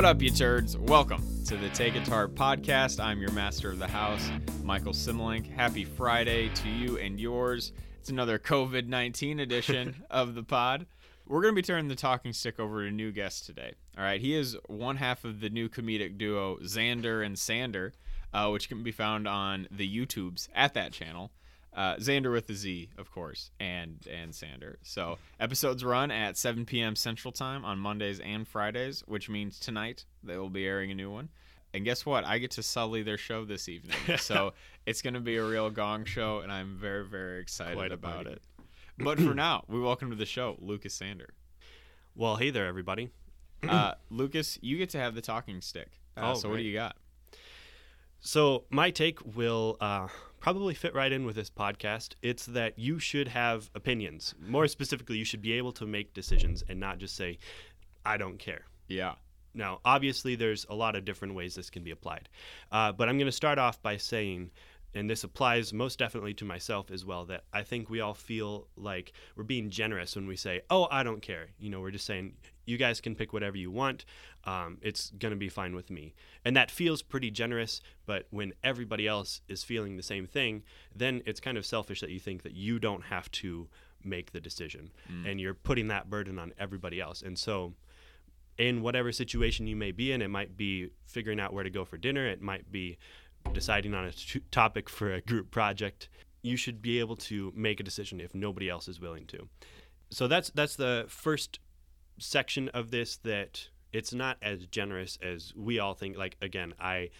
What up, you turds? Welcome to the Take It to podcast. I'm your master of the house, Michael Simlink. Happy Friday to you and yours. It's another COVID 19 edition of the pod. We're going to be turning the talking stick over to a new guest today. All right, he is one half of the new comedic duo Xander and Sander, uh, which can be found on the YouTubes at that channel. Uh, Xander with the Z, of course, and and Sander. So episodes run at 7 p.m. Central Time on Mondays and Fridays, which means tonight they will be airing a new one. And guess what? I get to sully their show this evening, so it's going to be a real gong show, and I'm very very excited about party. it. But for now, we welcome to the show Lucas Sander. Well, hey there, everybody. Uh, Lucas, you get to have the talking stick. Uh, Oh, so what do you got? So, my take will uh, probably fit right in with this podcast. It's that you should have opinions. More specifically, you should be able to make decisions and not just say, I don't care. Yeah. Now, obviously, there's a lot of different ways this can be applied. Uh, but I'm going to start off by saying, and this applies most definitely to myself as well, that I think we all feel like we're being generous when we say, oh, I don't care. You know, we're just saying, you guys can pick whatever you want. Um, it's going to be fine with me. And that feels pretty generous. But when everybody else is feeling the same thing, then it's kind of selfish that you think that you don't have to make the decision. And you're putting that burden on everybody else. And so, in whatever situation you may be in. It might be figuring out where to go for dinner. It might be deciding on a t- topic for a group project. You should be able to make a decision if nobody else is willing to. So that's that's the first section of this that it's not as generous as we all think. Like again, I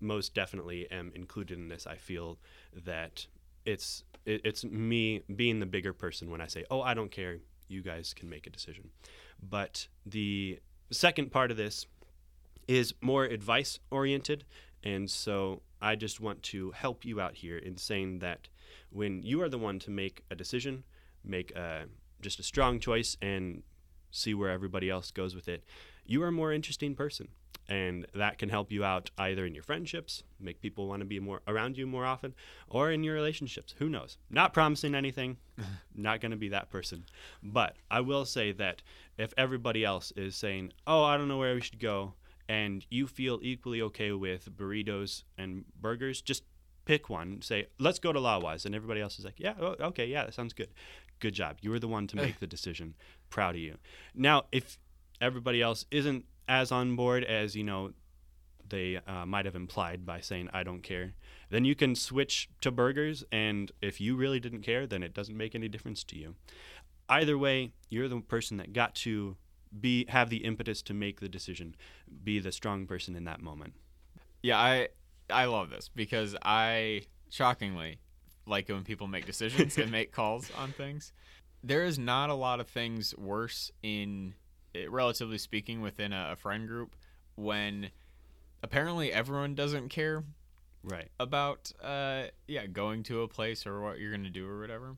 most definitely am included in this. I feel that it's it, it's me being the bigger person when I say, "Oh, I don't care. You guys can make a decision." But the second part of this is more advice oriented. And so I just want to help you out here in saying that when you are the one to make a decision, make a, just a strong choice and see where everybody else goes with it, you are a more interesting person. And that can help you out either in your friendships, make people want to be more around you more often, or in your relationships. Who knows? Not promising anything, not going to be that person. But I will say that if everybody else is saying, oh, I don't know where we should go, and you feel equally okay with burritos and burgers, just pick one. Say, let's go to Lawa's. And everybody else is like, yeah, okay, yeah, that sounds good. Good job. You were the one to make the decision. Proud of you. Now, if everybody else isn't as on board as, you know, they uh, might have implied by saying, I don't care, then you can switch to burgers. And if you really didn't care, then it doesn't make any difference to you. Either way, you're the person that got to be have the impetus to make the decision, be the strong person in that moment. Yeah, I I love this because I shockingly like it when people make decisions and make calls on things. There is not a lot of things worse in eh, relatively speaking within a, a friend group when apparently everyone doesn't care Right. about uh yeah going to a place or what you're gonna do or whatever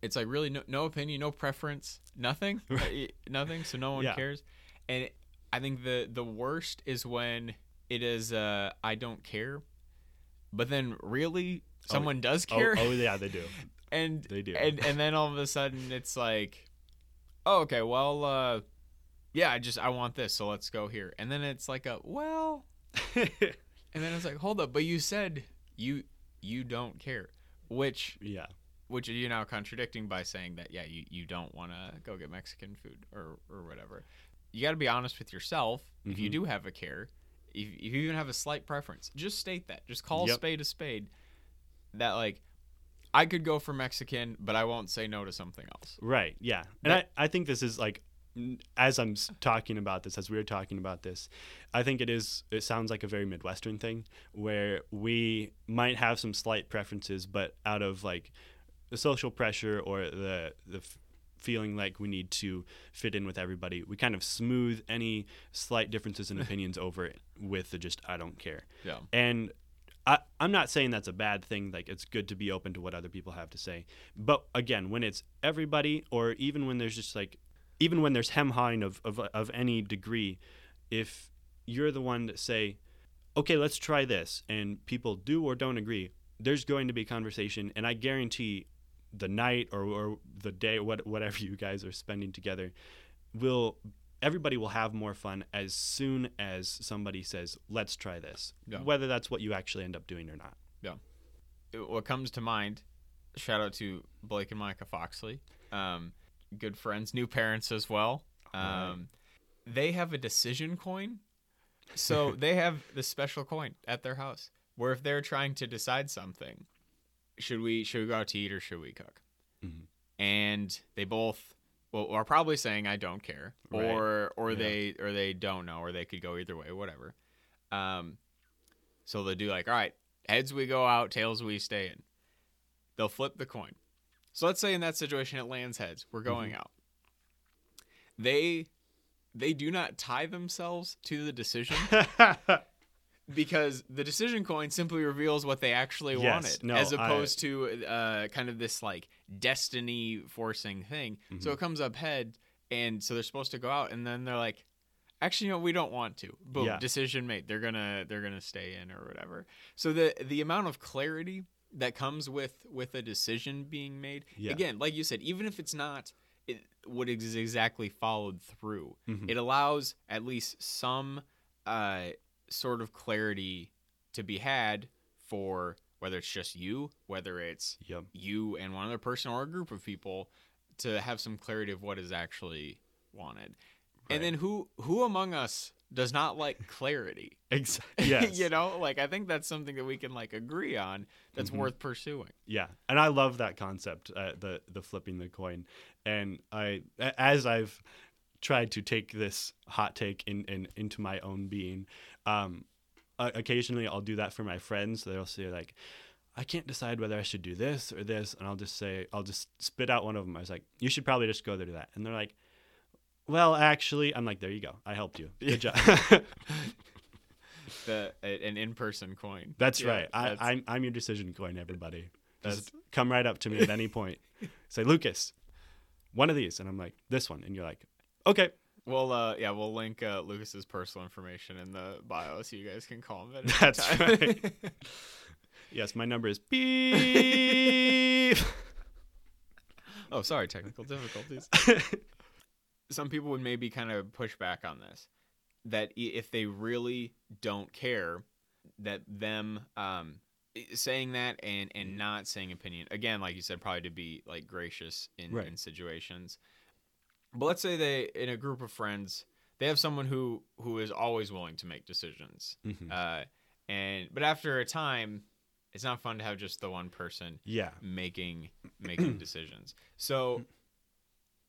it's like really no, no opinion no preference nothing Right. Uh, nothing so no one Yeah. cares and i think the the worst is when it is uh i don't care but then really someone does Oh, care oh yeah, they do. and they do. and and then all of a sudden it's like oh okay well uh yeah i just i want this so let's go here and then it's like a well and then it's like, hold up, but you said you you don't care, which yeah. which you're now contradicting by saying that yeah you, you don't want to go get Mexican food or or whatever. You got to be honest with yourself. If you Mhm. do have a care, if, if you even have a slight preference, just state that. Just call a spade a spade. That like, I could go for Mexican, but I won't say no to something else. Right. Yeah. And That- I, I think this is like, as I'm talking about this, as we are talking about this, I think it is, it sounds like a very Midwestern thing where we might have some slight preferences, but out of like the social pressure or the, the feeling like we need to fit in with everybody, we kind of smooth any slight differences in opinions over it with the just, I don't care. Yeah. And I, I'm not saying that's a bad thing. Like it's good to be open to what other people have to say. But again, when it's everybody, or even when there's just like, even when there's hem hawing of, of of any degree, if you're the one that say, okay, let's try this, and people do or don't agree, there's going to be conversation, and I guarantee the night or, or the day, what, whatever you guys are spending together, will everybody will have more fun as soon as somebody says, "Let's try this," Yeah. whether that's what you actually end up doing or not. Yeah. What comes to mind shout out to blake and micah foxley um, good friends new parents as well um, they have a decision coin so they have this special coin at their house where if they're trying to decide something should we should we go out to eat or should we cook Mhm. and they both well are probably saying i don't care Right. or or Yeah. they or they don't know or they could go either way whatever. Um so they'll do like all right heads we go out tails we stay in. They'll flip the coin. So let's say in that situation it lands heads. We're going out. They they do not tie themselves to the decision because the decision coin simply reveals what they actually Yes, wanted no, as I- opposed to uh, kind of this like destiny forcing thing so Mhm. it comes up head and so they're supposed to go out and then they're like actually no we don't want to boom Yeah. decision made they're gonna they're gonna stay in or whatever so the the amount of clarity that comes with with a decision being made Yeah. again like you said even if it's not it, what is exactly followed through Mhm. it allows at least some uh, sort of clarity to be had for whether it's just you whether it's Yep. you and one other person or a group of people to have some clarity of what is actually wanted Right. and then who who among us does not like clarity Exactly. Yes. you know like i think that's something that we can like agree on that's Mhm. worth pursuing Yeah, and I love that concept, uh, the the flipping the coin. And I as I've tried to take this hot take in, in into my own being, um, occasionally I'll do that for my friends. They'll say like, "I can't decide whether I should do this or this," and I'll just say, I'll just spit out one of them. I was like, "You should probably just go there to that," and they're like. Well, actually, I'm like, there you go. I helped you. Good job. the an in-person coin That's Yeah, right. I, that's- I'm I'm your decision coin, everybody. That's- Just come right up to me at any point. Say, Lucas, one of these, and I'm like, this one, and you're like, okay. We'll uh yeah, we'll link uh, Lucas's personal information in the bio so you guys can call him at any That's time. right. Yes, my number is beep. oh, sorry, technical difficulties. Some people would maybe kind of push back on this that if they really don't care that them um saying that and and not saying opinion again like you said probably to be like gracious in Right. in situations but let's say they in a group of friends they have someone who who is always willing to make decisions Mhm. uh and but after a time it's not fun to have just the one person yeah. making making decisions so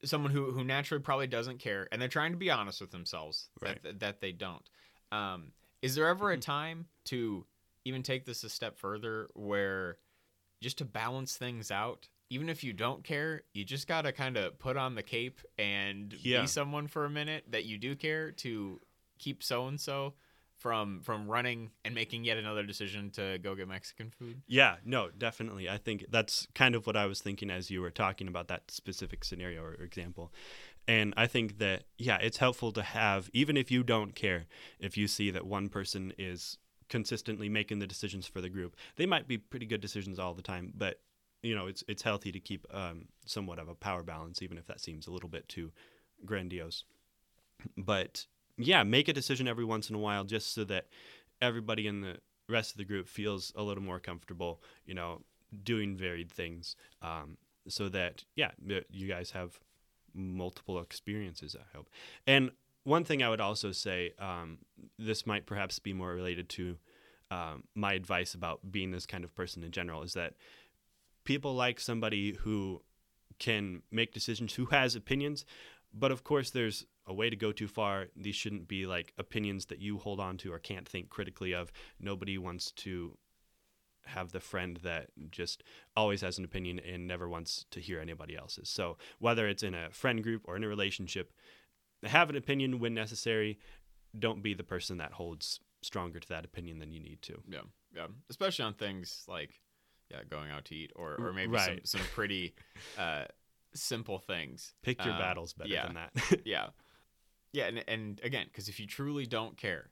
someone who who naturally probably doesn't care and they're trying to be honest with themselves Right. that that they don't um is there ever a time to even take this a step further where just to balance things out even if you don't care you just got to kind of put on the cape and Yeah. be someone for a minute that you do care to keep so and so from from running and making yet another decision to go get mexican food Yeah, no, definitely. I think that's kind of what I was thinking as you were talking about that specific scenario or example. And I think that, yeah, it's helpful to have, even if you don't care, if you see that one person is consistently making the decisions for the group, they might be pretty good decisions all the time, but, you know, it's, it's healthy to keep um, somewhat of a power balance, even if that seems a little bit too grandiose. But yeah, make a decision every once in a while just so that everybody in the rest of the group feels a little more comfortable, you know, doing varied things. Um, so that, yeah, you guys have multiple experiences, I hope. And one thing I would also say, um, this might perhaps be more related to um, my advice about being this kind of person in general, is that people like somebody who can make decisions, who has opinions, but of course, there's a way to go too far. These shouldn't be like opinions that you hold on to or can't think critically of. Nobody wants to have the friend that just always has an opinion and never wants to hear anybody else's. So, whether it's in a friend group or in a relationship, have an opinion when necessary. Don't be the person that holds stronger to that opinion than you need to. Yeah, yeah. Especially on things like yeah, going out to eat or or maybe Right. some some pretty uh, simple things. Pick your Um, battles better yeah. than that. Yeah, yeah, and and again, because if you truly don't care,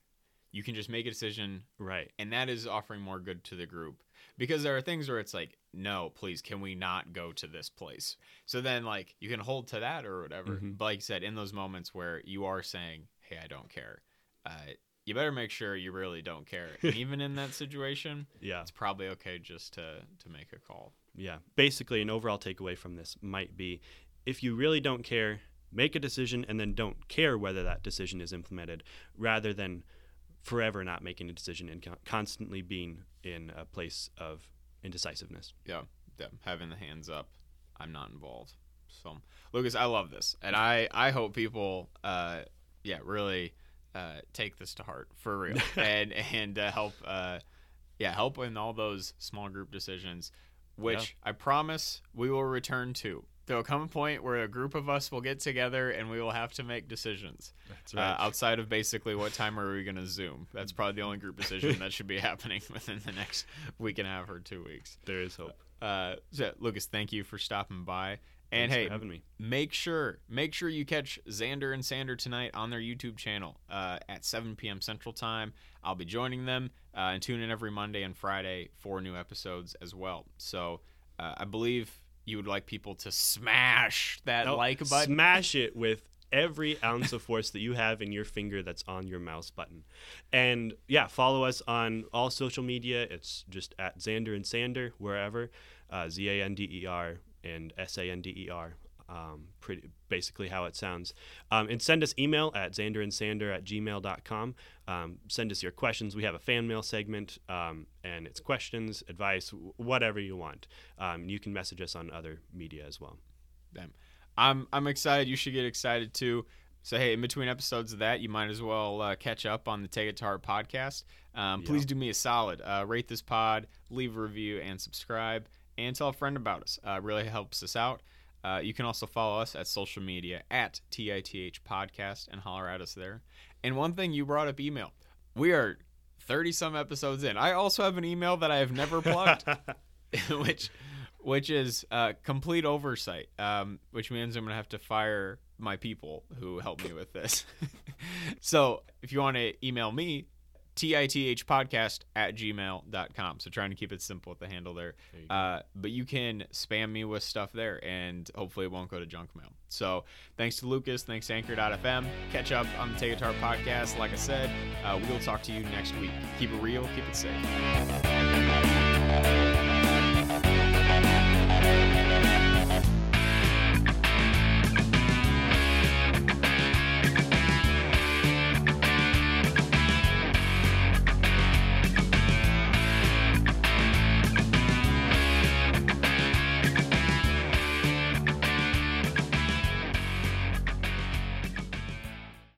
you can just make a decision, right. and that is offering more good to the group. because there are things where it's like, no, please, can we not go to this place? So then, like, you can hold to that or whatever. Mhm. But like you said, in those moments where you are saying, hey, I don't care, uh, you better make sure you really don't care. And even in that situation, Yeah. it's probably okay just to to make a call. Yeah. Basically, an overall takeaway from this might be if you really don't care, make a decision and then don't care whether that decision is implemented rather than forever not making a decision and con- constantly being in a place of indecisiveness. Yeah, yeah, having the hands up. I'm not involved. So, Lucas, I love this, and I I hope people, uh, yeah, really uh, take this to heart for real, and and uh, help, uh, yeah, help in all those small group decisions, which I promise we will return to. There will come a point where a group of us will get together and we will have to make decisions. That's Uh, outside of basically what time are we going to Zoom? That's probably the only group decision that should be happening within the next week and a half or two weeks. there is hope. Uh, so, Lucas, thank you for stopping by. And Thanks hey, having me. make sure make sure you catch Xander and Sander tonight on their YouTube channel uh, at 7 p.m. Central Time. I'll be joining them uh, and tune in every Monday and Friday for new episodes as well. So uh, I believe you would like people to smash that Oh, like button. Smash it with every ounce of force that you have in your finger that's on your mouse button. And yeah, follow us on all social media. It's just at Xander and Sander, wherever. Uh, Z A N D E R and S A N D E R. Um, pretty basically how it sounds. Um, and send us email at xanderandsander at gmail.com. Um, send us your questions. We have a fan mail segment, um, and it's questions, advice, w- whatever you want. Um, you can message us on other media as well. Damn. I'm I'm excited. You should get excited too. So hey, in between episodes of that, you might as well uh, catch up on the Take It to Heart podcast. Um, Yeah. Please do me a solid. Uh, rate this pod, leave a review, and subscribe, and tell a friend about us. Uh, really helps us out. Uh, you can also follow us at social media at TITH Podcast and holler at us there. And one thing you brought up email. We are 30 some episodes in. I also have an email that I have never plugged. which which is uh, complete oversight, um, which means I'm gonna have to fire my people who helped me with this. so if you want to email me, tithpodcast at gmail.com. So trying to keep it simple with the handle there. There you. Uh, but you can spam me with stuff there and hopefully it won't go to junk mail. So thanks to Lucas. Thanks to Anchor.fm. Catch up on the Take It to Heart podcast. Like I said, uh, we'll talk to you next week. Keep it real, keep it safe.